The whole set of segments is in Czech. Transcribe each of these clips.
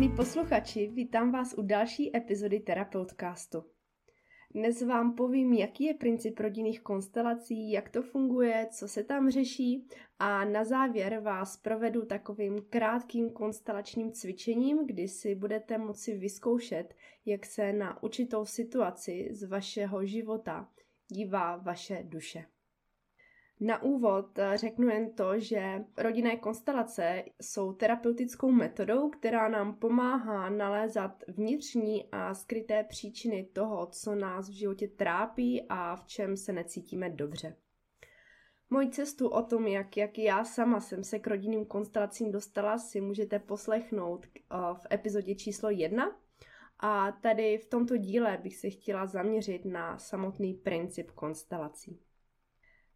Milí posluchači, vítám vás u další epizody Terapeutcastu. Dnes vám povím, jaký je princip rodinných konstelací, jak to funguje, co se tam řeší a na závěr vás provedu takovým krátkým konstelačním cvičením, kdy si budete moci vyzkoušet, jak se na určitou situaci z vašeho života dívá vaše duše. Na úvod eh, řeknu jen to, že rodinné konstelace jsou terapeutickou metodou, která nám pomáhá nalézat vnitřní a skryté příčiny toho, co nás v životě trápí a v čem se necítíme dobře. Moji cestu o tom, jak, jak já sama jsem se k rodinným konstelacím dostala, si můžete poslechnout eh, v epizodě číslo 1. A tady v tomto díle bych se chtěla zaměřit na samotný princip konstelací.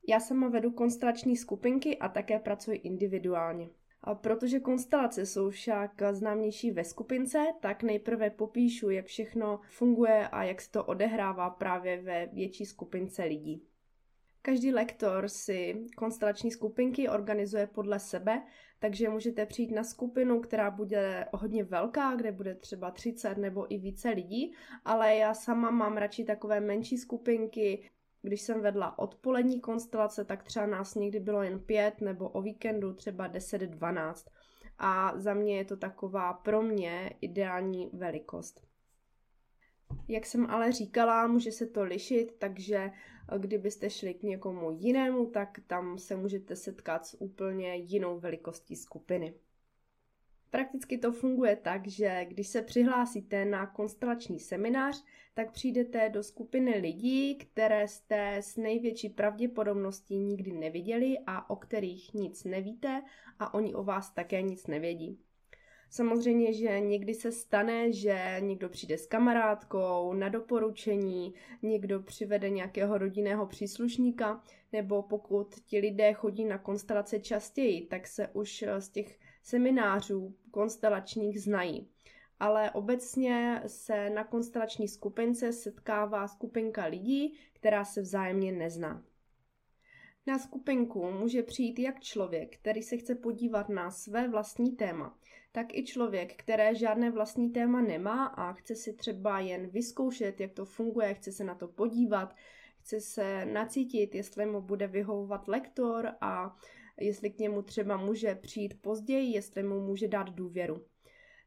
Já sama vedu konstelační skupinky a také pracuji individuálně. A protože konstelace jsou však známější ve skupince, tak nejprve popíšu, jak všechno funguje a jak se to odehrává právě ve větší skupince lidí. Každý lektor si konstelační skupinky organizuje podle sebe, takže můžete přijít na skupinu, která bude hodně velká, kde bude třeba 30 nebo i více lidí, ale já sama mám radši takové menší skupinky, když jsem vedla odpolední konstelace, tak třeba nás někdy bylo jen pět, nebo o víkendu třeba 10-12. A za mě je to taková pro mě ideální velikost. Jak jsem ale říkala, může se to lišit, takže kdybyste šli k někomu jinému, tak tam se můžete setkat s úplně jinou velikostí skupiny. Prakticky to funguje tak, že když se přihlásíte na konstelační seminář, tak přijdete do skupiny lidí, které jste s největší pravděpodobností nikdy neviděli a o kterých nic nevíte a oni o vás také nic nevědí. Samozřejmě, že někdy se stane, že někdo přijde s kamarádkou na doporučení, někdo přivede nějakého rodinného příslušníka, nebo pokud ti lidé chodí na konstelace častěji, tak se už z těch seminářů konstelačních znají. Ale obecně se na konstelační skupince setkává skupinka lidí, která se vzájemně nezná. Na skupinku může přijít jak člověk, který se chce podívat na své vlastní téma, tak i člověk, které žádné vlastní téma nemá a chce si třeba jen vyzkoušet, jak to funguje, chce se na to podívat, chce se nacítit, jestli mu bude vyhovovat lektor a jestli k němu třeba může přijít později, jestli mu může dát důvěru.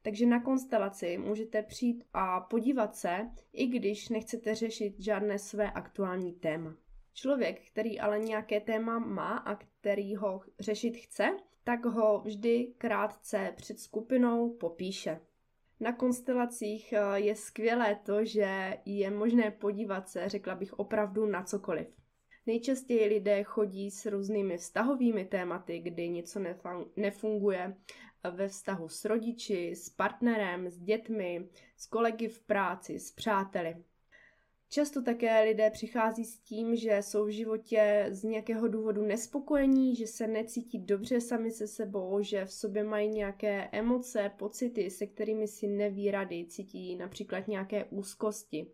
Takže na konstelaci můžete přijít a podívat se, i když nechcete řešit žádné své aktuální téma. Člověk, který ale nějaké téma má a který ho řešit chce, tak ho vždy krátce před skupinou popíše. Na konstelacích eh, je skvělé to, že je možné podívat se, řekla bych, opravdu na cokoliv. Nejčastěji lidé chodí s různými vztahovými tématy, kdy něco nefunguje ve vztahu s rodiči, s partnerem, s dětmi, s kolegy v práci, s přáteli. Často také lidé přichází s tím, že jsou v životě z nějakého důvodu nespokojení, že se necítí dobře sami se sebou, že v sobě mají nějaké emoce, pocity, se kterými si neví rady, cítí například nějaké úzkosti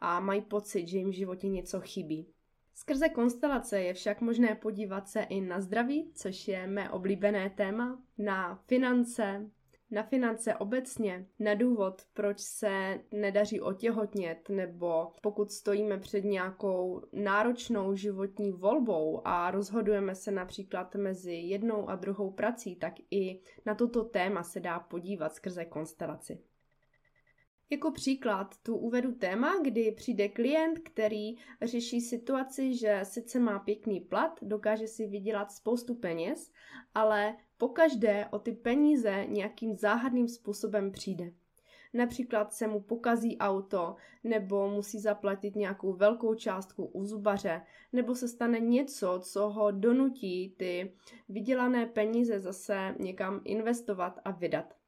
a mají pocit, že jim v životě něco chybí. Skrze konstelace je však možné podívat se i na zdraví, což je mé oblíbené téma, na finance, na finance obecně, na důvod, proč se nedaří otěhotnět, nebo pokud stojíme před nějakou náročnou životní volbou a rozhodujeme se například mezi jednou a druhou prací, tak i na toto téma se dá podívat skrze konstelaci. Jako příklad tu uvedu téma, kdy přijde klient, který řeší situaci, že sice má pěkný plat, dokáže si vydělat spoustu peněz, ale pokaždé o ty peníze nějakým záhadným způsobem přijde. Například se mu pokazí auto, nebo musí zaplatit nějakou velkou částku u zubaře, nebo se stane něco, co ho donutí ty vydělané peníze zase někam investovat a vydat.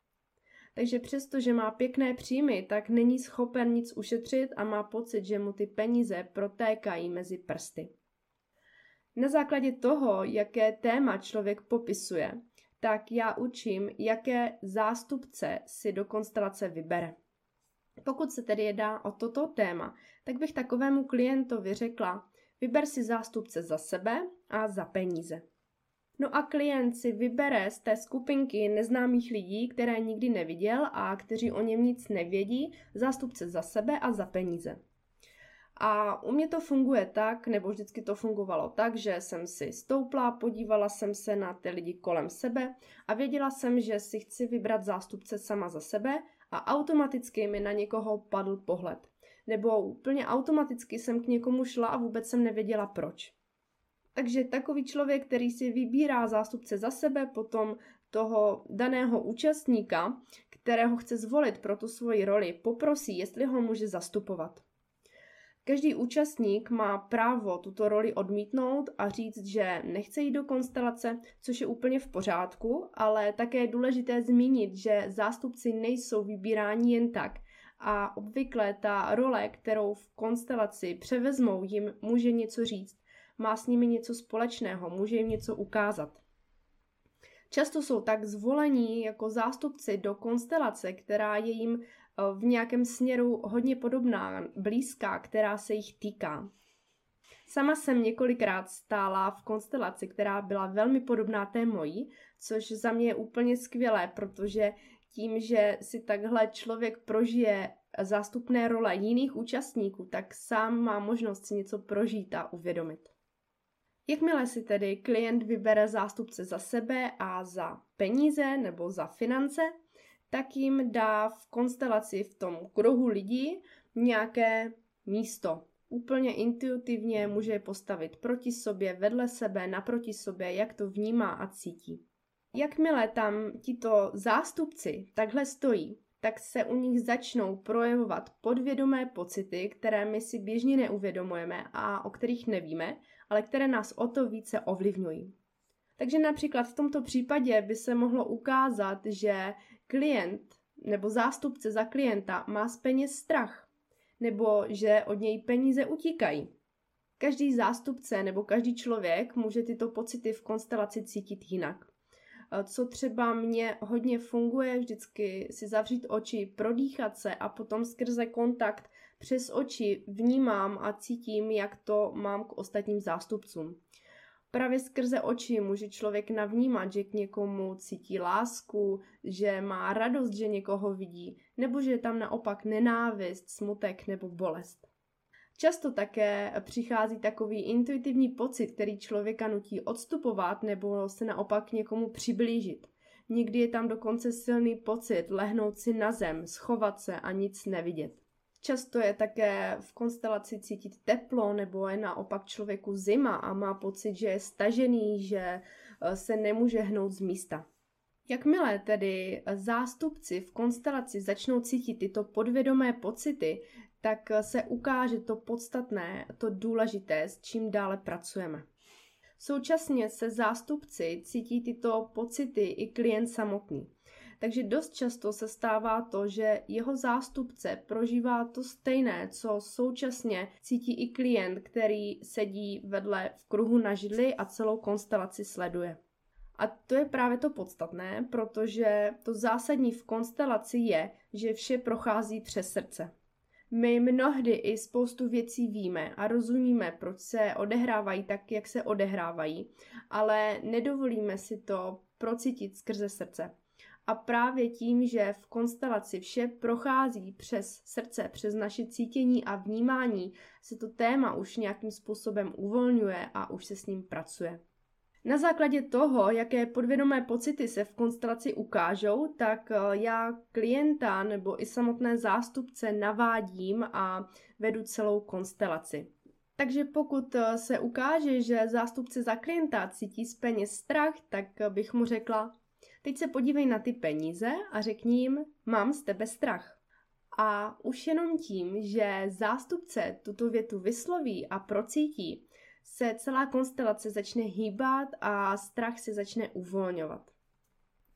Takže přesto, že má pěkné příjmy, tak není schopen nic ušetřit a má pocit, že mu ty peníze protékají mezi prsty. Na základě toho, jaké téma člověk popisuje, tak já učím, jaké zástupce si do konstelace vybere. Pokud se tedy jedná o toto téma, tak bych takovému klientovi řekla, vyber si zástupce za sebe a za peníze. No a klient si vybere z té skupinky neznámých lidí, které nikdy neviděl a kteří o něm nic nevědí, zástupce za sebe a za peníze. A u mě to funguje tak, nebo vždycky to fungovalo tak, že jsem si stoupla, podívala jsem se na ty lidi kolem sebe a věděla jsem, že si chci vybrat zástupce sama za sebe a automaticky mi na někoho padl pohled. Nebo úplně automaticky jsem k někomu šla a vůbec jsem nevěděla proč. Takže takový člověk, který si vybírá zástupce za sebe, potom toho daného účastníka, kterého chce zvolit pro tu svoji roli, poprosí, jestli ho může zastupovat. Každý účastník má právo tuto roli odmítnout a říct, že nechce jít do konstelace, což je úplně v pořádku, ale také je důležité zmínit, že zástupci nejsou vybíráni jen tak a obvykle ta role, kterou v konstelaci převezmou, jim může něco říct, má s nimi něco společného, může jim něco ukázat. Často jsou tak zvolení jako zástupci do konstelace, která je jim v nějakém směru hodně podobná, blízká, která se jich týká. Sama jsem několikrát stála v konstelaci, která byla velmi podobná té mojí, což za mě je úplně skvělé, protože tím, že si takhle člověk prožije zástupné role jiných účastníků, tak sám má možnost si něco prožít a uvědomit. Jakmile si tedy klient vybere zástupce za sebe a za peníze nebo za finance, tak jim dá v konstelaci v tom kruhu lidí nějaké místo. Úplně intuitivně může je postavit proti sobě, vedle sebe, naproti sobě, jak to vnímá a cítí. Jakmile tam tito zástupci takhle stojí, tak se u nich začnou projevovat podvědomé pocity, které my si běžně neuvědomujeme a o kterých nevíme, ale které nás o to více ovlivňují. Takže například v tomto případě by se mohlo ukázat, že klient nebo zástupce za klienta má z peněz strach, nebo že od něj peníze utíkají. Každý zástupce nebo každý člověk může tyto pocity v konstelaci cítit jinak. Co třeba mě hodně funguje, vždycky si zavřít oči, prodýchat se a potom skrze kontakt přes oči vnímám a cítím, jak to mám k ostatním zástupcům. Právě skrze oči může člověk navnímat, že k někomu cítí lásku, že má radost, že někoho vidí, nebo že je tam naopak nenávist, smutek nebo bolest. Často také přichází takový intuitivní pocit, který člověka nutí odstupovat nebo se naopak někomu přiblížit. Někdy je tam dokonce silný pocit lehnout si na zem, schovat se a nic nevidět. Často je také v konstelaci cítit teplo nebo je naopak člověku zima a má pocit, že je stažený, že eh, se nemůže hnout z místa. Jakmile tedy zástupci v konstelaci začnou cítit tyto podvědomé pocity, tak se ukáže to podstatné, to důležité, s čím dále pracujeme. Současně se zástupci cítí tyto pocity i klient samotný. Takže dost často se stává to, že jeho zástupce prožívá to stejné, co současně cítí i klient, který sedí vedle v kruhu na židli a celou konstelaci sleduje. A to je právě to podstatné, protože to zásadní v konstelaci je, že vše prochází přes srdce. My mnohdy i spoustu věcí víme a rozumíme, proč se odehrávají tak, jak se odehrávají, ale nedovolíme si to procítit skrze srdce. A právě tím, že v konstelaci vše prochází přes srdce, přes naše cítění a vnímání, se to téma už nějakým způsobem uvolňuje a už se s ním pracuje. Na základě toho, jaké podvědomé pocity se v konstelaci ukážou, tak eh, já klienta nebo i samotné zástupce navádím a vedu celou konstelaci. Takže pokud eh, se ukáže, že zástupce za klienta cítí z peněz strach, tak eh, bych mu řekla, Teď se podívej na ty peníze a řekni jim, mám z tebe strach. A už jenom tím, že zástupce tuto větu vysloví a procítí, se celá konstelace začne hýbat a strach se začne uvolňovat.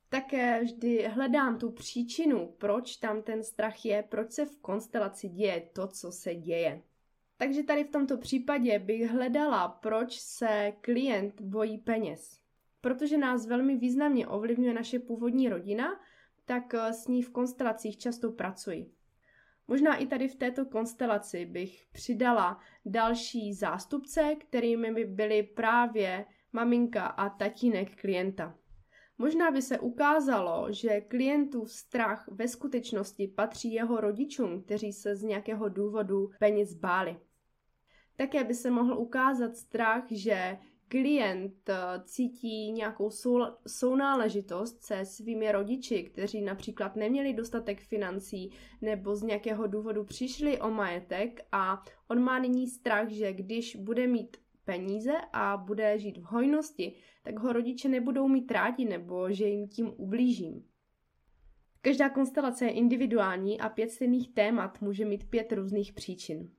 Také vždy hledám tu příčinu, proč tam ten strach je, proč se v konstelaci děje to, co se děje. Takže tady v tomto případě bych hledala, proč se klient bojí peněz protože nás velmi významně ovlivňuje naše původní rodina, tak eh, s ní v konstelacích často pracuji. Možná i tady v této konstelaci bych přidala další zástupce, kterými by byly právě maminka a tatínek klienta. Možná by se ukázalo, že klientův strach ve skutečnosti patří jeho rodičům, kteří se z nějakého důvodu peněz báli. Také by se mohl ukázat strach, že klient eh, cítí nějakou sou, sounáležitost se svými rodiči, kteří například neměli dostatek financí nebo z nějakého důvodu přišli o majetek a on má nyní strach, že když bude mít peníze a bude žít v hojnosti, tak ho rodiče nebudou mít rádi nebo že jim tím ublížím. Každá konstelace je individuální a pět stejných témat může mít pět různých příčin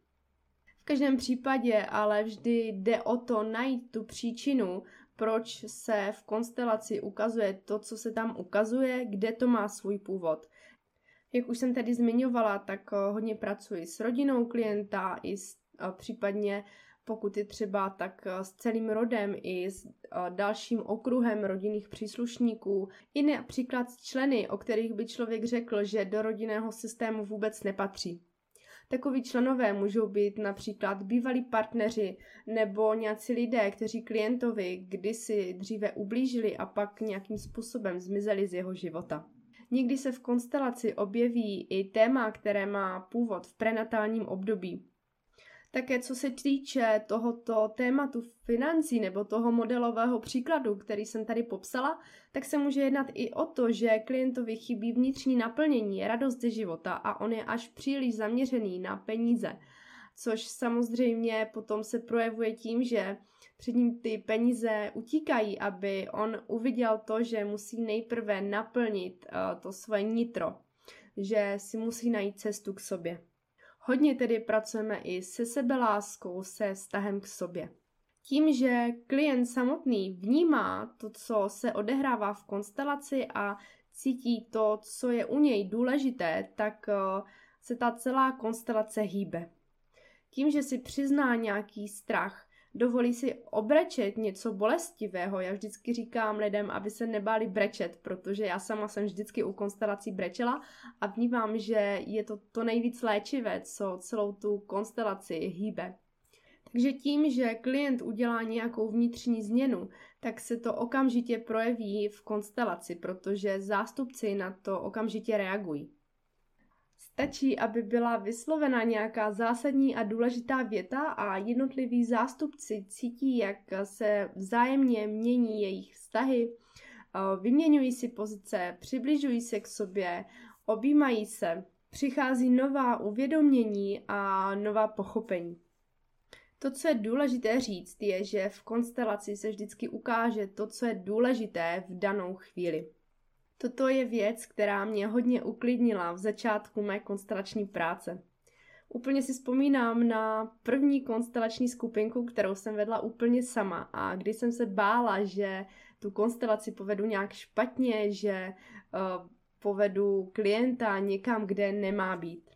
každém případě ale vždy jde o to najít tu příčinu, proč se v konstelaci ukazuje to, co se tam ukazuje, kde to má svůj původ. Jak už jsem tady zmiňovala, tak eh, hodně pracuji s rodinou klienta i s, eh, případně pokud je třeba, tak eh, s celým rodem i s dalším okruhem rodinných příslušníků, i například s členy, o kterých by člověk řekl, že do rodinného systému vůbec nepatří. Takoví členové můžou být například bývalí partneři nebo nějací lidé, kteří klientovi kdysi dříve ublížili a pak nějakým způsobem zmizeli z jeho života. Někdy se v konstelaci objeví i téma, které má původ v prenatálním období. Také co se týče tohoto tématu financí nebo toho modelového příkladu, který jsem tady popsala, tak se může jednat i o to, že klientovi chybí vnitřní naplnění, radost ze života a on je až příliš zaměřený na peníze. Což samozřejmě potom se projevuje tím, že před ním ty peníze utíkají, aby on uviděl to, že musí nejprve naplnit uh, to svoje nitro, že si musí najít cestu k sobě. Hodně tedy pracujeme i se sebeláskou, se vztahem k sobě. Tím, že klient samotný vnímá to, co se odehrává v konstelaci a cítí to, co je u něj důležité, tak eh, se ta celá konstelace hýbe. Tím, že si přizná nějaký strach, dovolí si obrečet něco bolestivého. Já vždycky říkám lidem, aby se nebáli brečet, protože já sama jsem vždycky u konstelací brečela a vnímám, že je to to nejvíc léčivé, co celou tu konstelaci hýbe. Takže tím, že klient udělá nějakou vnitřní změnu, tak se to okamžitě projeví v konstelaci, protože zástupci na to okamžitě reagují. Stačí, aby byla vyslovena nějaká zásadní a důležitá věta a jednotliví zástupci cítí, jak se vzájemně mění jejich vztahy, eh, vyměňují si pozice, přibližují se k sobě, objímají se, přichází nová uvědomění a nová pochopení. To, co je důležité říct, je, že v konstelaci se vždycky ukáže to, co je důležité v danou chvíli. Toto je věc, která mě hodně uklidnila v začátku mé konstelační práce. Úplně si vzpomínám na první konstelační skupinku, kterou jsem vedla úplně sama a když jsem se bála, že tu konstelaci povedu nějak špatně, že uh, povedu klienta někam, kde nemá být.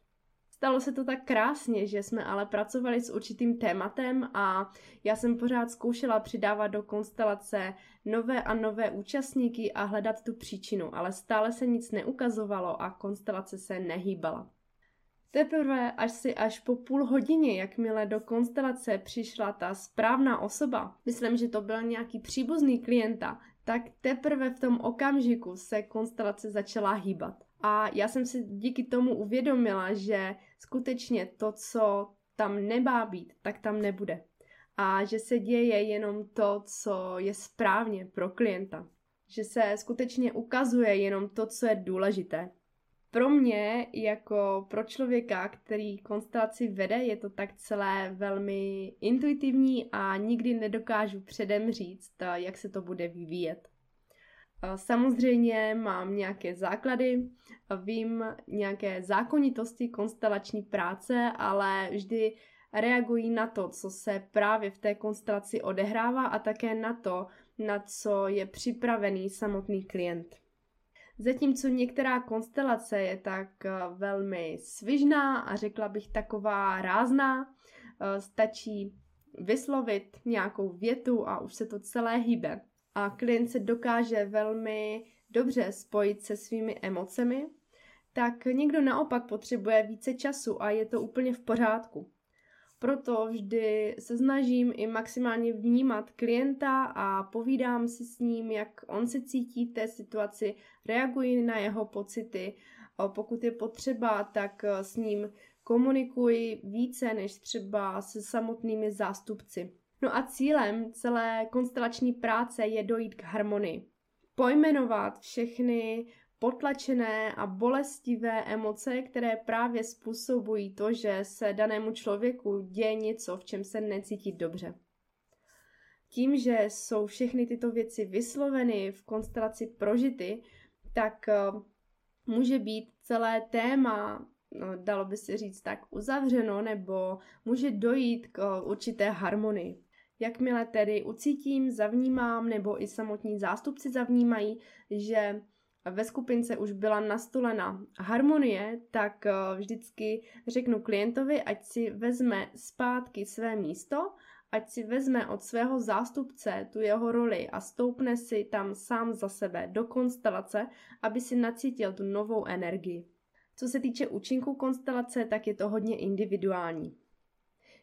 Stalo se to tak krásně, že jsme ale pracovali s určitým tématem a já jsem pořád zkoušela přidávat do konstelace nové a nové účastníky a hledat tu příčinu, ale stále se nic neukazovalo a konstelace se nehýbala. Teprve až si až po půl hodině, jakmile do konstelace přišla ta správná osoba, myslím, že to byl nějaký příbuzný klienta, tak teprve v tom okamžiku se konstelace začala hýbat. A já jsem si díky tomu uvědomila, že skutečně to, co tam nemá být, tak tam nebude. A že se děje jenom to, co je správně pro klienta. Že se skutečně ukazuje jenom to, co je důležité. Pro mě, jako pro člověka, který konstelaci vede, je to tak celé velmi intuitivní a nikdy nedokážu předem říct, jak se to bude vyvíjet. Samozřejmě mám nějaké základy, vím nějaké zákonitosti konstelační práce, ale vždy reagují na to, co se právě v té konstelaci odehrává a také na to, na co je připravený samotný klient. Zatímco některá konstelace je tak eh, velmi svižná a řekla bych taková rázná, eh, stačí vyslovit nějakou větu a už se to celé hýbe a klient se dokáže velmi dobře spojit se svými emocemi, tak někdo naopak potřebuje více času a je to úplně v pořádku. Proto vždy se snažím i maximálně vnímat klienta a povídám si s ním, jak on se cítí v té situaci, reaguji na jeho pocity. Pokud je potřeba, tak s ním komunikuji více než třeba se samotnými zástupci. No a cílem celé konstelační práce je dojít k harmonii. Pojmenovat všechny potlačené a bolestivé emoce, které právě způsobují to, že se danému člověku děje něco, v čem se necítí dobře. Tím, že jsou všechny tyto věci vysloveny v konstelaci prožity, tak eh, může být celé téma, no, dalo by se říct tak, uzavřeno, nebo může dojít k eh, určité harmonii. Jakmile tedy ucítím, zavnímám, nebo i samotní zástupci zavnímají, že ve skupince už byla nastolena harmonie, tak eh, vždycky řeknu klientovi, ať si vezme zpátky své místo, ať si vezme od svého zástupce tu jeho roli a stoupne si tam sám za sebe do konstelace, aby si nacítil tu novou energii. Co se týče účinku konstelace, tak je to hodně individuální.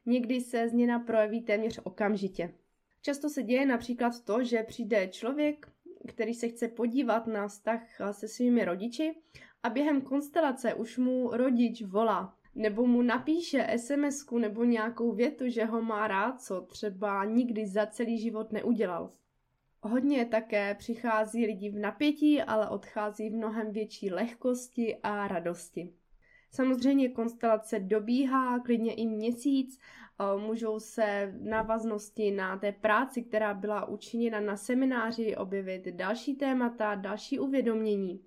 Někdy se změna projeví téměř okamžitě. Často se děje například to, že přijde člověk, který se chce podívat na vztah se svými rodiči a během konstelace už mu rodič volá nebo mu napíše sms nebo nějakou větu, že ho má rád, co třeba nikdy za celý život neudělal. Hodně také přichází lidi v napětí, ale odchází v mnohem větší lehkosti a radosti. Samozřejmě konstelace dobíhá klidně i měsíc, můžou se v návaznosti na té práci, která byla učiněna na semináři, objevit další témata, další uvědomění.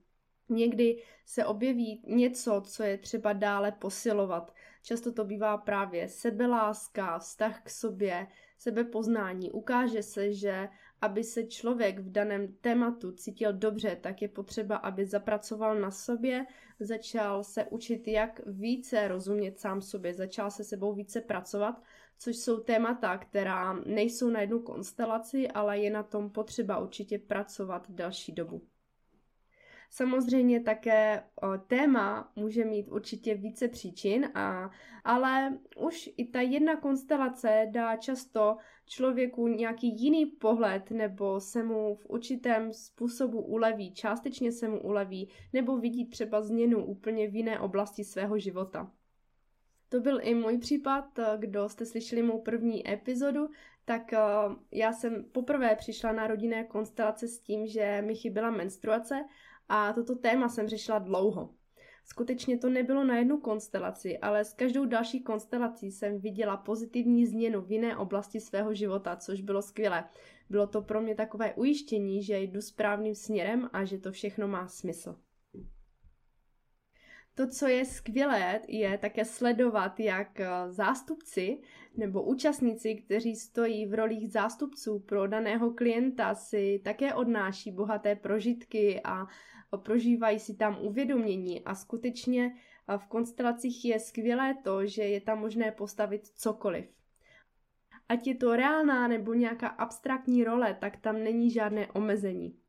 Někdy se objeví něco, co je třeba dále posilovat. Často to bývá právě sebeláska, vztah k sobě, sebepoznání. Ukáže se, že aby se člověk v daném tématu cítil dobře, tak je potřeba, aby zapracoval na sobě, začal se učit, jak více rozumět sám sobě, začal se sebou více pracovat, což jsou témata, která nejsou na jednu konstelaci, ale je na tom potřeba určitě pracovat další dobu. Samozřejmě také o, téma může mít určitě více příčin, a, ale už i ta jedna konstelace dá často člověku nějaký jiný pohled nebo se mu v určitém způsobu uleví, částečně se mu uleví, nebo vidí třeba změnu úplně v jiné oblasti svého života. To byl i můj případ, kdo jste slyšeli mou první epizodu, tak já jsem poprvé přišla na rodinné konstelace s tím, že mi chyběla menstruace a toto téma jsem řešila dlouho. Skutečně to nebylo na jednu konstelaci, ale s každou další konstelací jsem viděla pozitivní změnu v jiné oblasti svého života, což bylo skvělé. Bylo to pro mě takové ujištění, že jdu správným směrem a že to všechno má smysl. To, co je skvělé, je také sledovat, jak eh, zástupci nebo účastníci, kteří stojí v rolích zástupců pro daného klienta, si také odnáší bohaté prožitky a prožívají si tam uvědomění a skutečně eh, v konstelacích je skvělé to, že je tam možné postavit cokoliv. Ať je to reálná nebo nějaká abstraktní role, tak tam není žádné omezení.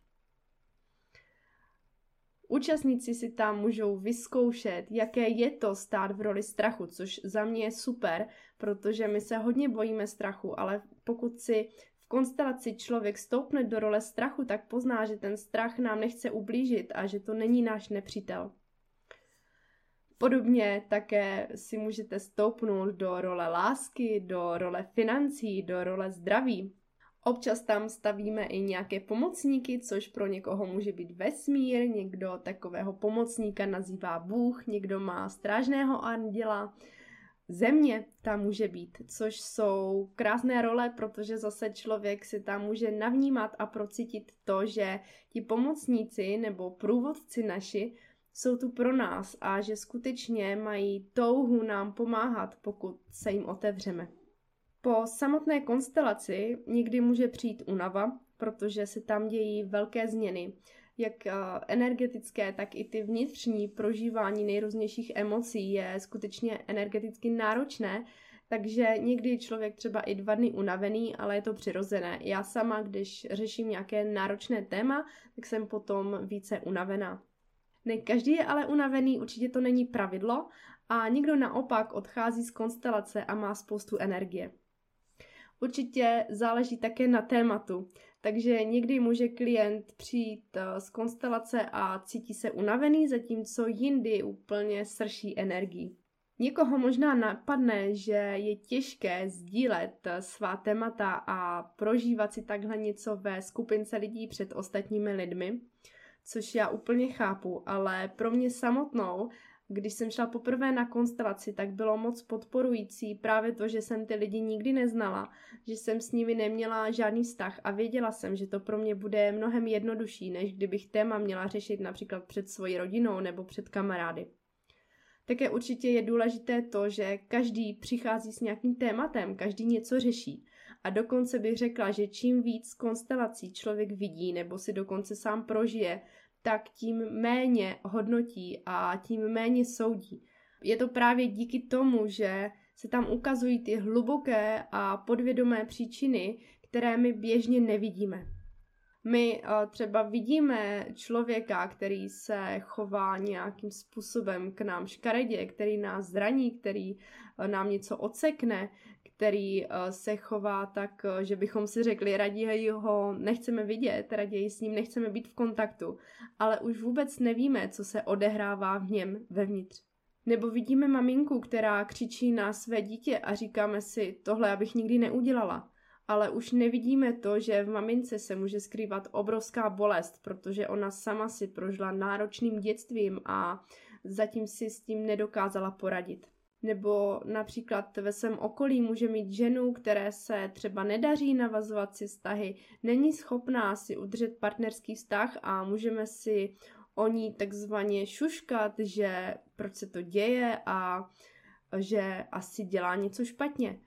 Účastníci si tam můžou vyzkoušet, jaké je to stát v roli strachu, což za mě je super, protože my se hodně bojíme strachu, ale pokud si v konstelaci člověk stoupne do role strachu, tak pozná, že ten strach nám nechce ublížit a že to není náš nepřítel. Podobně také si můžete stoupnout do role lásky, do role financí, do role zdraví. Občas tam stavíme i nějaké pomocníky, což pro někoho může být vesmír, někdo takového pomocníka nazývá Bůh, někdo má strážného anděla, země tam může být, což jsou krásné role, protože zase člověk si tam může navnímat a procítit to, že ti pomocníci nebo průvodci naši jsou tu pro nás a že skutečně mají touhu nám pomáhat, pokud se jim otevřeme. Po samotné konstelaci někdy může přijít unava, protože se tam dějí velké změny, jak eh, energetické, tak i ty vnitřní prožívání nejrůznějších emocí je skutečně energeticky náročné, takže někdy je člověk třeba i dva dny unavený, ale je to přirozené. Já sama, když řeším nějaké náročné téma, tak jsem potom více unavená. Ne každý je ale unavený, určitě to není pravidlo, a někdo naopak odchází z konstelace a má spoustu energie. Určitě záleží také na tématu, takže někdy může klient přijít eh, z konstelace a cítí se unavený, zatímco jindy úplně srší energii. Někoho možná napadne, že je těžké sdílet eh, svá témata a prožívat si takhle něco ve skupince lidí před ostatními lidmi, což já úplně chápu, ale pro mě samotnou když jsem šla poprvé na konstelaci, tak bylo moc podporující právě to, že jsem ty lidi nikdy neznala, že jsem s nimi neměla žádný vztah a věděla jsem, že to pro mě bude mnohem jednodušší, než kdybych téma měla řešit například před svojí rodinou nebo před kamarády. Také určitě je důležité to, že každý přichází s nějakým tématem, každý něco řeší. A dokonce bych řekla, že čím víc konstelací člověk vidí nebo si dokonce sám prožije, tak tím méně hodnotí a tím méně soudí. Je to právě díky tomu, že se tam ukazují ty hluboké a podvědomé příčiny, které my běžně nevidíme. My uh, třeba vidíme člověka, který se chová nějakým způsobem k nám škaredě, který nás zraní, který uh, nám něco ocekne, který uh, se chová tak, uh, že bychom si řekli, raději ho nechceme vidět, raději s ním nechceme být v kontaktu, ale už vůbec nevíme, co se odehrává v něm vevnitř. Nebo vidíme maminku, která křičí na své dítě a říkáme si, tohle abych nikdy neudělala. Ale už nevidíme to, že v mamince se může skrývat obrovská bolest, protože ona sama si prožila náročným dětstvím a zatím si s tím nedokázala poradit nebo například ve svém okolí může mít ženu, které se třeba nedaří navazovat si vztahy, není schopná si udržet partnerský vztah a můžeme si o ní takzvaně šuškat, že proč se to děje a že asi dělá něco špatně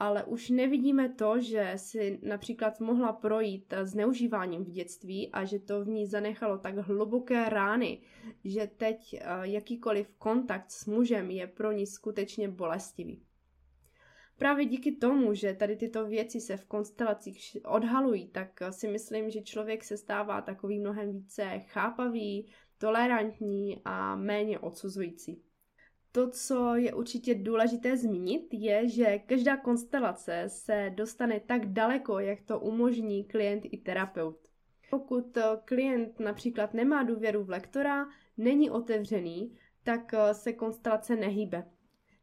ale už nevidíme to, že si například mohla projít zneužíváním v dětství a že to v ní zanechalo tak hluboké rány, že teď eh, jakýkoliv kontakt s mužem je pro ní skutečně bolestivý. Právě díky tomu, že tady tyto věci se v konstelacích odhalují, tak si myslím, že člověk se stává takový mnohem více chápavý, tolerantní a méně odsuzující. To, co je určitě důležité zmínit, je, že každá konstelace se dostane tak daleko, jak to umožní klient i terapeut. Pokud klient například nemá důvěru v lektora, není otevřený, tak se konstelace nehýbe.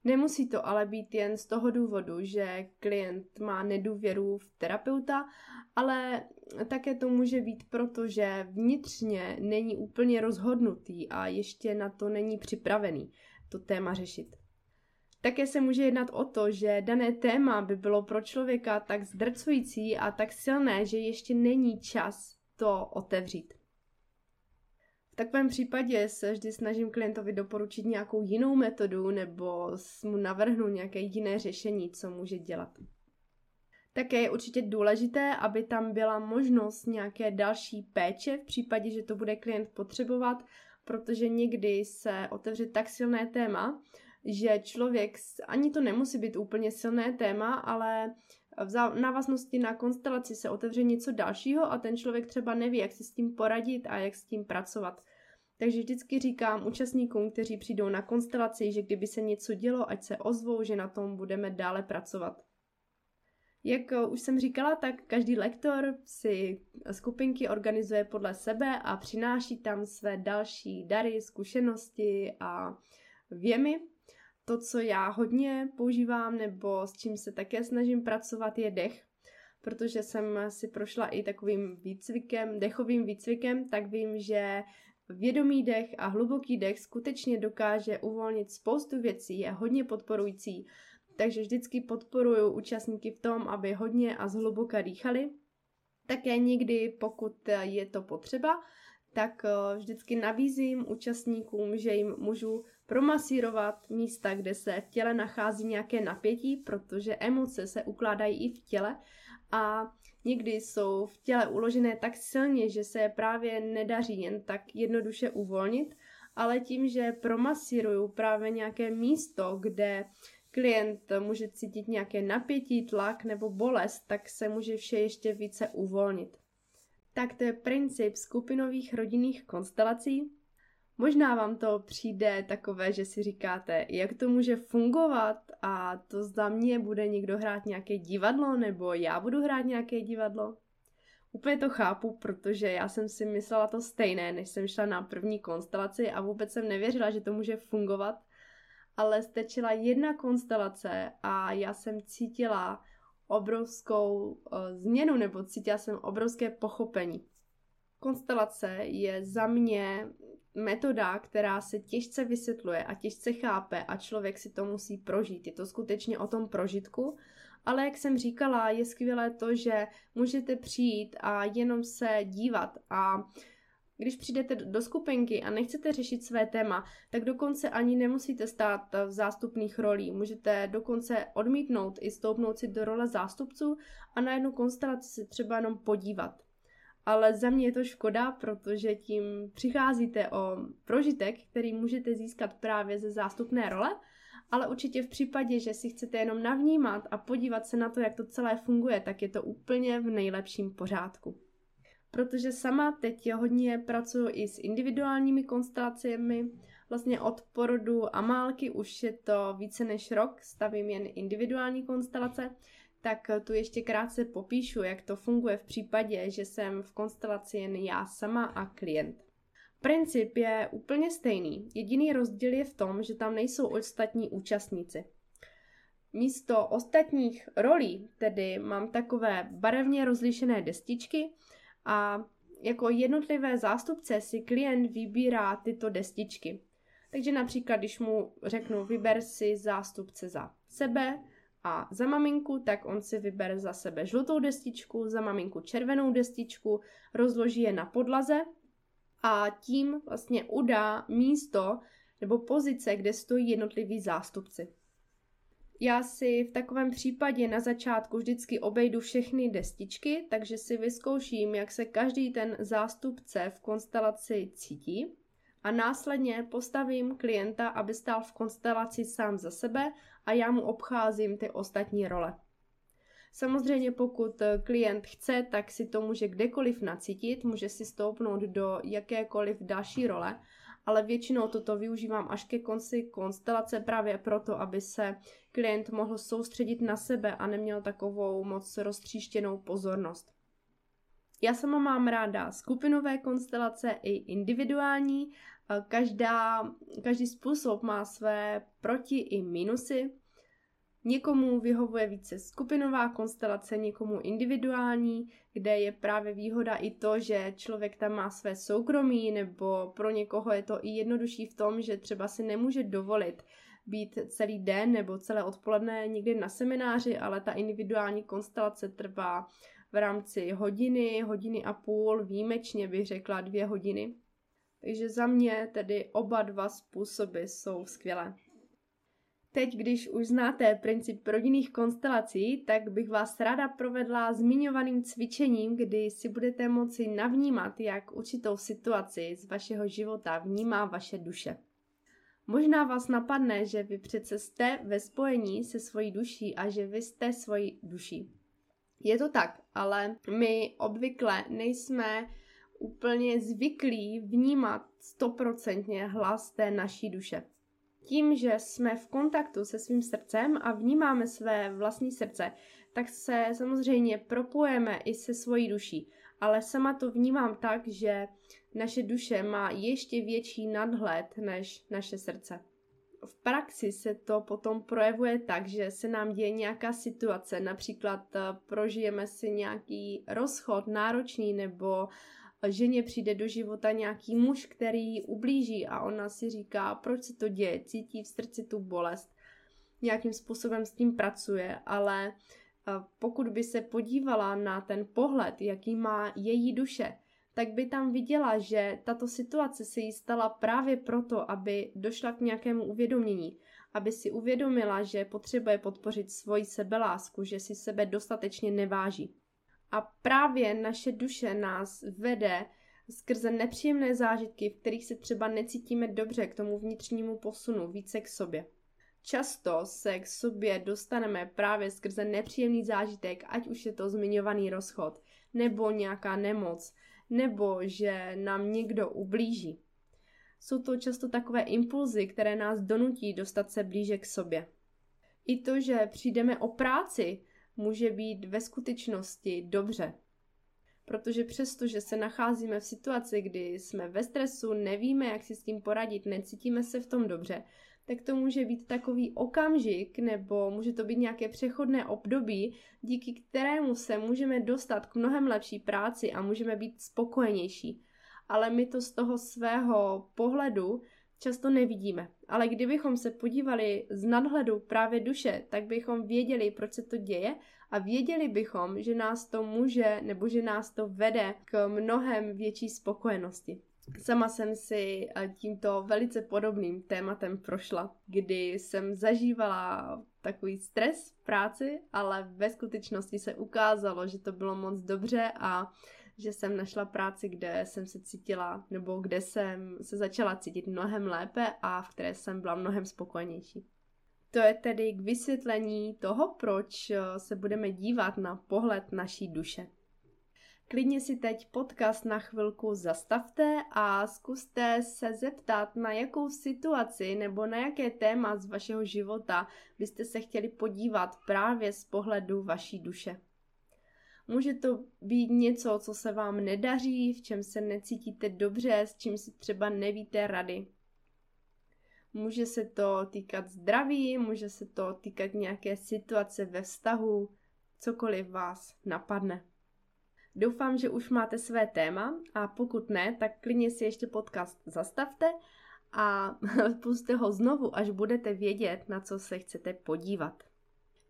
Nemusí to ale být jen z toho důvodu, že klient má nedůvěru v terapeuta, ale také to může být proto, že vnitřně není úplně rozhodnutý a ještě na to není připravený to téma řešit. Také se může jednat o to, že dané téma by bylo pro člověka tak zdrcující a tak silné, že ještě není čas to otevřít. V takovém případě se vždy snažím klientovi doporučit nějakou jinou metodu nebo mu navrhnu nějaké jiné řešení, co může dělat. Také je určitě důležité, aby tam byla možnost nějaké další péče v případě, že to bude klient potřebovat protože někdy se otevře tak silné téma, že člověk, ani to nemusí být úplně silné téma, ale v návaznosti na konstelaci se otevře něco dalšího a ten člověk třeba neví, jak si s tím poradit a jak s tím pracovat. Takže vždycky říkám účastníkům, kteří přijdou na konstelaci, že kdyby se něco dělo, ať se ozvou, že na tom budeme dále pracovat. Jak eh, už jsem říkala, tak každý lektor si skupinky organizuje podle sebe a přináší tam své další dary, zkušenosti a věmy. To, co já hodně používám nebo s čím se také snažím pracovat, je dech. Protože jsem si prošla i takovým výcvikem, dechovým výcvikem, tak vím, že vědomý dech a hluboký dech skutečně dokáže uvolnit spoustu věcí, je hodně podporující takže vždycky podporuju účastníky v tom, aby hodně a zhluboka dýchali. Také někdy, pokud je to potřeba, tak eh, vždycky nabízím účastníkům, že jim můžu promasírovat místa, kde se v těle nachází nějaké napětí, protože emoce se ukládají i v těle a někdy jsou v těle uložené tak silně, že se právě nedaří jen tak jednoduše uvolnit, ale tím, že promasíruju právě nějaké místo, kde klient může cítit nějaké napětí, tlak nebo bolest, tak se může vše ještě více uvolnit. Tak to je princip skupinových rodinných konstelací. Možná vám to přijde takové, že si říkáte, jak to může fungovat a to za mě bude někdo hrát nějaké divadlo nebo já budu hrát nějaké divadlo. Úplně to chápu, protože já jsem si myslela to stejné, než jsem šla na první konstelaci a vůbec jsem nevěřila, že to může fungovat. Ale stečila jedna konstelace a já jsem cítila obrovskou uh, změnu nebo cítila jsem obrovské pochopení. Konstelace je za mě metoda, která se těžce vysvětluje a těžce chápe a člověk si to musí prožít. Je to skutečně o tom prožitku, ale jak jsem říkala, je skvělé to, že můžete přijít a jenom se dívat a když přijdete do skupinky a nechcete řešit své téma, tak dokonce ani nemusíte stát v zástupných rolí. Můžete dokonce odmítnout i stoupnout si do role zástupců a na jednu konstelaci se třeba jenom podívat ale za mě je to škoda, protože tím přicházíte o prožitek, který můžete získat právě ze zástupné role, ale určitě v případě, že si chcete jenom navnímat a podívat se na to, jak to celé funguje, tak je to úplně v nejlepším pořádku. Protože sama teď hodně pracuji i s individuálními konstelacemi, vlastně od porodu Amálky už je to více než rok, stavím jen individuální konstelace, tak tu ještě krátce popíšu, jak to funguje v případě, že jsem v konstelaci jen já sama a klient. Princip je úplně stejný, jediný rozdíl je v tom, že tam nejsou ostatní účastníci. Místo ostatních rolí, tedy mám takové barevně rozlišené destičky a jako jednotlivé zástupce si klient vybírá tyto destičky. Takže například, když mu řeknu, vyber si zástupce za sebe, a za maminku, tak on si vybere za sebe žlutou destičku, za maminku červenou destičku, rozloží je na podlaze a tím vlastně udá místo nebo pozice, kde stojí jednotliví zástupci. Já si v takovém případě na začátku vždycky obejdu všechny destičky, takže si vyzkouším, jak se každý ten zástupce v konstelaci cítí a následně postavím klienta, aby stál v konstelaci sám za sebe a já mu obcházím ty ostatní role. Samozřejmě pokud klient chce, tak si to může kdekoliv nacítit, může si stoupnout do jakékoliv další role, ale většinou toto využívám až ke konci konstelace právě proto, aby se klient mohl soustředit na sebe a neměl takovou moc roztříštěnou pozornost. Já sama mám ráda skupinové konstelace i individuální Každá, každý způsob má své proti i minusy. Někomu vyhovuje více skupinová konstelace, někomu individuální, kde je právě výhoda i to, že člověk tam má své soukromí, nebo pro někoho je to i jednodušší v tom, že třeba si nemůže dovolit být celý den nebo celé odpoledne někdy na semináři, ale ta individuální konstelace trvá v rámci hodiny, hodiny a půl, výjimečně bych řekla dvě hodiny. Takže za mě tedy oba dva způsoby jsou skvělé. Teď, když už znáte princip rodinných konstelací, tak bych vás ráda provedla zmiňovaným cvičením, kdy si budete moci navnímat, jak určitou situaci z vašeho života vnímá vaše duše. Možná vás napadne, že vy přece jste ve spojení se svojí duší a že vy jste svojí duší. Je to tak, ale my obvykle nejsme úplně zvyklí vnímat stoprocentně hlas té naší duše. Tím, že jsme v kontaktu se svým srdcem a vnímáme své vlastní srdce, tak se samozřejmě propojeme i se svojí duší. Ale sama to vnímám tak, že naše duše má ještě větší nadhled než naše srdce. V praxi se to potom projevuje tak, že se nám děje nějaká situace, například eh, prožijeme si nějaký rozchod náročný nebo ženě přijde do života nějaký muž, který ublíží a ona si říká, proč se to děje, cítí v srdci tu bolest, nějakým způsobem s tím pracuje, ale pokud by se podívala na ten pohled, jaký má její duše, tak by tam viděla, že tato situace se jí stala právě proto, aby došla k nějakému uvědomění, aby si uvědomila, že potřebuje podpořit svoji sebelásku, že si sebe dostatečně neváží. A právě naše duše nás vede skrze nepříjemné zážitky, v kterých se třeba necítíme dobře k tomu vnitřnímu posunu, více k sobě. Často se k sobě dostaneme právě skrze nepříjemný zážitek, ať už je to zmiňovaný rozchod, nebo nějaká nemoc, nebo že nám někdo ublíží. Jsou to často takové impulzy, které nás donutí dostat se blíže k sobě. I to, že přijdeme o práci, může být ve skutečnosti dobře. Protože přesto, že se nacházíme v situaci, kdy jsme ve stresu, nevíme, jak si s tím poradit, necítíme se v tom dobře, tak to může být takový okamžik, nebo může to být nějaké přechodné období, díky kterému se můžeme dostat k mnohem lepší práci a můžeme být spokojenější. Ale my to z toho svého pohledu často nevidíme. Ale kdybychom se podívali z nadhledu právě duše, tak bychom věděli, proč se to děje a věděli bychom, že nás to může nebo že nás to vede k mnohem větší spokojenosti. Sama jsem si eh, tímto velice podobným tématem prošla, kdy jsem zažívala takový stres v práci, ale ve skutečnosti se ukázalo, že to bylo moc dobře a že jsem našla práci, kde jsem se cítila, nebo kde jsem se začala cítit mnohem lépe a v které jsem byla mnohem spokojenější. To je tedy k vysvětlení toho, proč eh, se budeme dívat na pohled naší duše. Klidně si teď podcast na chvilku zastavte a zkuste se zeptat, na jakou situaci nebo na jaké téma z vašeho života byste se chtěli podívat právě z pohledu vaší duše. Může to být něco, co se vám nedaří, v čem se necítíte dobře, s čím si třeba nevíte rady. Může se to týkat zdraví, může se to týkat nějaké situace ve vztahu, cokoliv vás napadne. Doufám, že už máte své téma a pokud ne, tak klidně si ještě podcast zastavte a puste ho znovu, až budete vědět, na co se chcete podívat.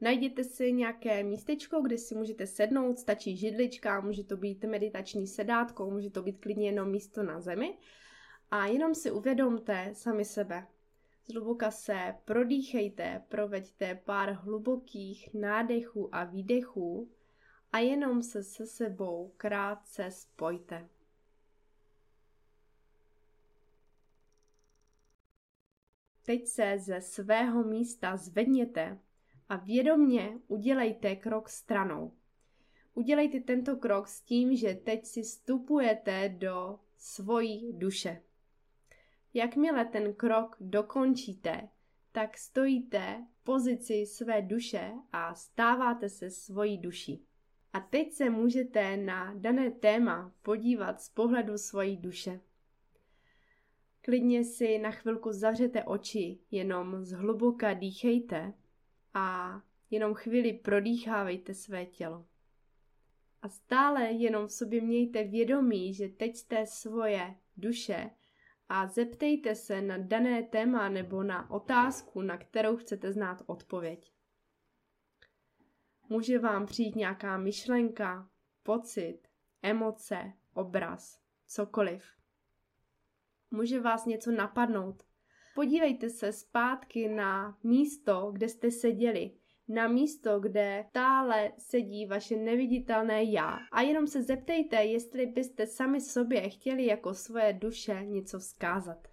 Najděte si nějaké místečko, kde si můžete sednout, stačí židlička, může to být meditační sedátko, může to být klidně jenom místo na zemi a jenom si uvědomte sami sebe. Zhluboka se prodýchejte, proveďte pár hlubokých nádechů a výdechů a jenom se se sebou krátce spojte. Teď se ze svého místa zvedněte a vědomně udělejte krok stranou. Udělejte tento krok s tím, že teď si vstupujete do svojí duše. Jakmile ten krok dokončíte, tak stojíte v pozici své duše a stáváte se svojí duší. A teď se můžete na dané téma podívat z pohledu svojí duše. Klidně si na chvilku zavřete oči, jenom zhluboka dýchejte a jenom chvíli prodýchávejte své tělo. A stále jenom v sobě mějte vědomí, že teď jste svoje duše a zeptejte se na dané téma nebo na otázku, na kterou chcete znát odpověď. Může vám přijít nějaká myšlenka, pocit, emoce, obraz, cokoliv. Může vás něco napadnout. Podívejte se zpátky na místo, kde jste seděli, na místo, kde stále sedí vaše neviditelné já. A jenom se zeptejte, jestli byste sami sobě chtěli jako svoje duše něco vzkázat.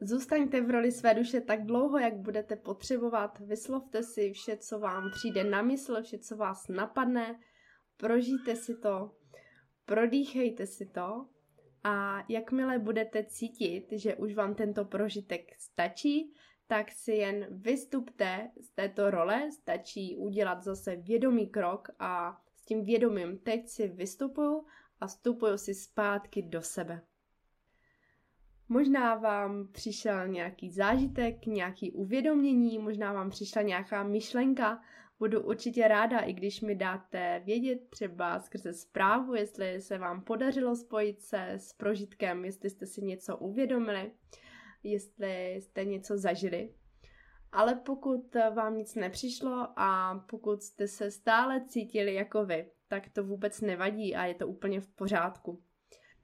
Zůstaňte v roli své duše tak dlouho, jak budete potřebovat. Vyslovte si vše, co vám přijde na mysl, vše, co vás napadne. Prožijte si to, prodýchejte si to a jakmile budete cítit, že už vám tento prožitek stačí, tak si jen vystupte z této role, stačí udělat zase vědomý krok a s tím vědomím teď si vystupuju a vstupuju si zpátky do sebe. Možná vám přišel nějaký zážitek, nějaký uvědomění, možná vám přišla nějaká myšlenka. Budu určitě ráda, i když mi dáte vědět třeba skrze zprávu, jestli se vám podařilo spojit se s prožitkem, jestli jste si něco uvědomili, jestli jste něco zažili. Ale pokud vám nic nepřišlo a pokud jste se stále cítili jako vy, tak to vůbec nevadí a je to úplně v pořádku.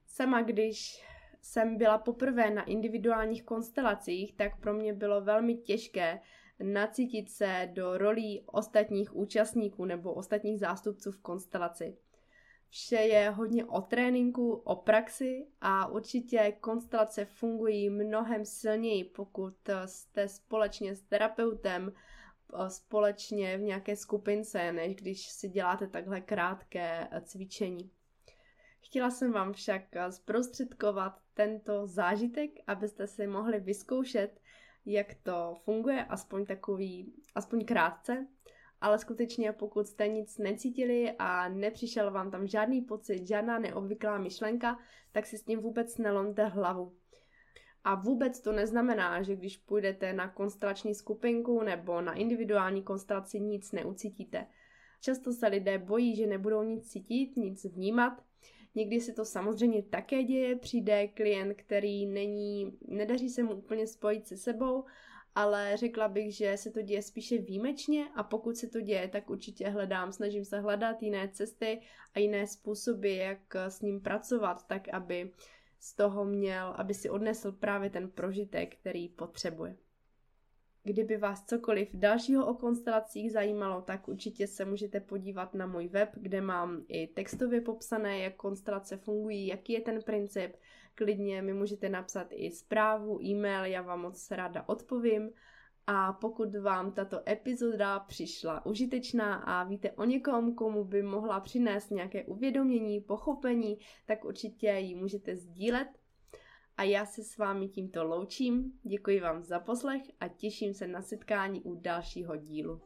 Sama když jsem byla poprvé na individuálních konstelacích, tak pro mě bylo velmi těžké nacítit se do rolí ostatních účastníků nebo ostatních zástupců v konstelaci. Vše je hodně o tréninku, o praxi a určitě konstelace fungují mnohem silněji, pokud jste společně s terapeutem, společně v nějaké skupince, než když si děláte takhle krátké cvičení. Chtěla jsem vám však zprostředkovat tento zážitek, abyste si mohli vyzkoušet, jak to funguje, aspoň takový, aspoň krátce, ale skutečně pokud jste nic necítili a nepřišel vám tam žádný pocit, žádná neobvyklá myšlenka, tak si s tím vůbec nelomte hlavu. A vůbec to neznamená, že když půjdete na konstelační skupinku nebo na individuální konstelaci nic neucítíte. Často se lidé bojí, že nebudou nic cítit, nic vnímat. Někdy se to samozřejmě také děje, přijde klient, který není, nedaří se mu úplně spojit se sebou, ale řekla bych, že se to děje spíše výjimečně a pokud se to děje, tak určitě hledám, snažím se hledat jiné cesty a jiné způsoby, jak s ním pracovat, tak aby z toho měl, aby si odnesl právě ten prožitek, který potřebuje. Kdyby vás cokoliv dalšího o konstelacích zajímalo, tak určitě se můžete podívat na můj web, kde mám i textově popsané, jak konstelace fungují, jaký je ten princip. Klidně mi můžete napsat i zprávu, e-mail, já vám moc ráda odpovím. A pokud vám tato epizoda přišla užitečná a víte o někom, komu by mohla přinést nějaké uvědomění, pochopení, tak určitě ji můžete sdílet. A já se s vámi tímto loučím, děkuji vám za poslech a těším se na setkání u dalšího dílu.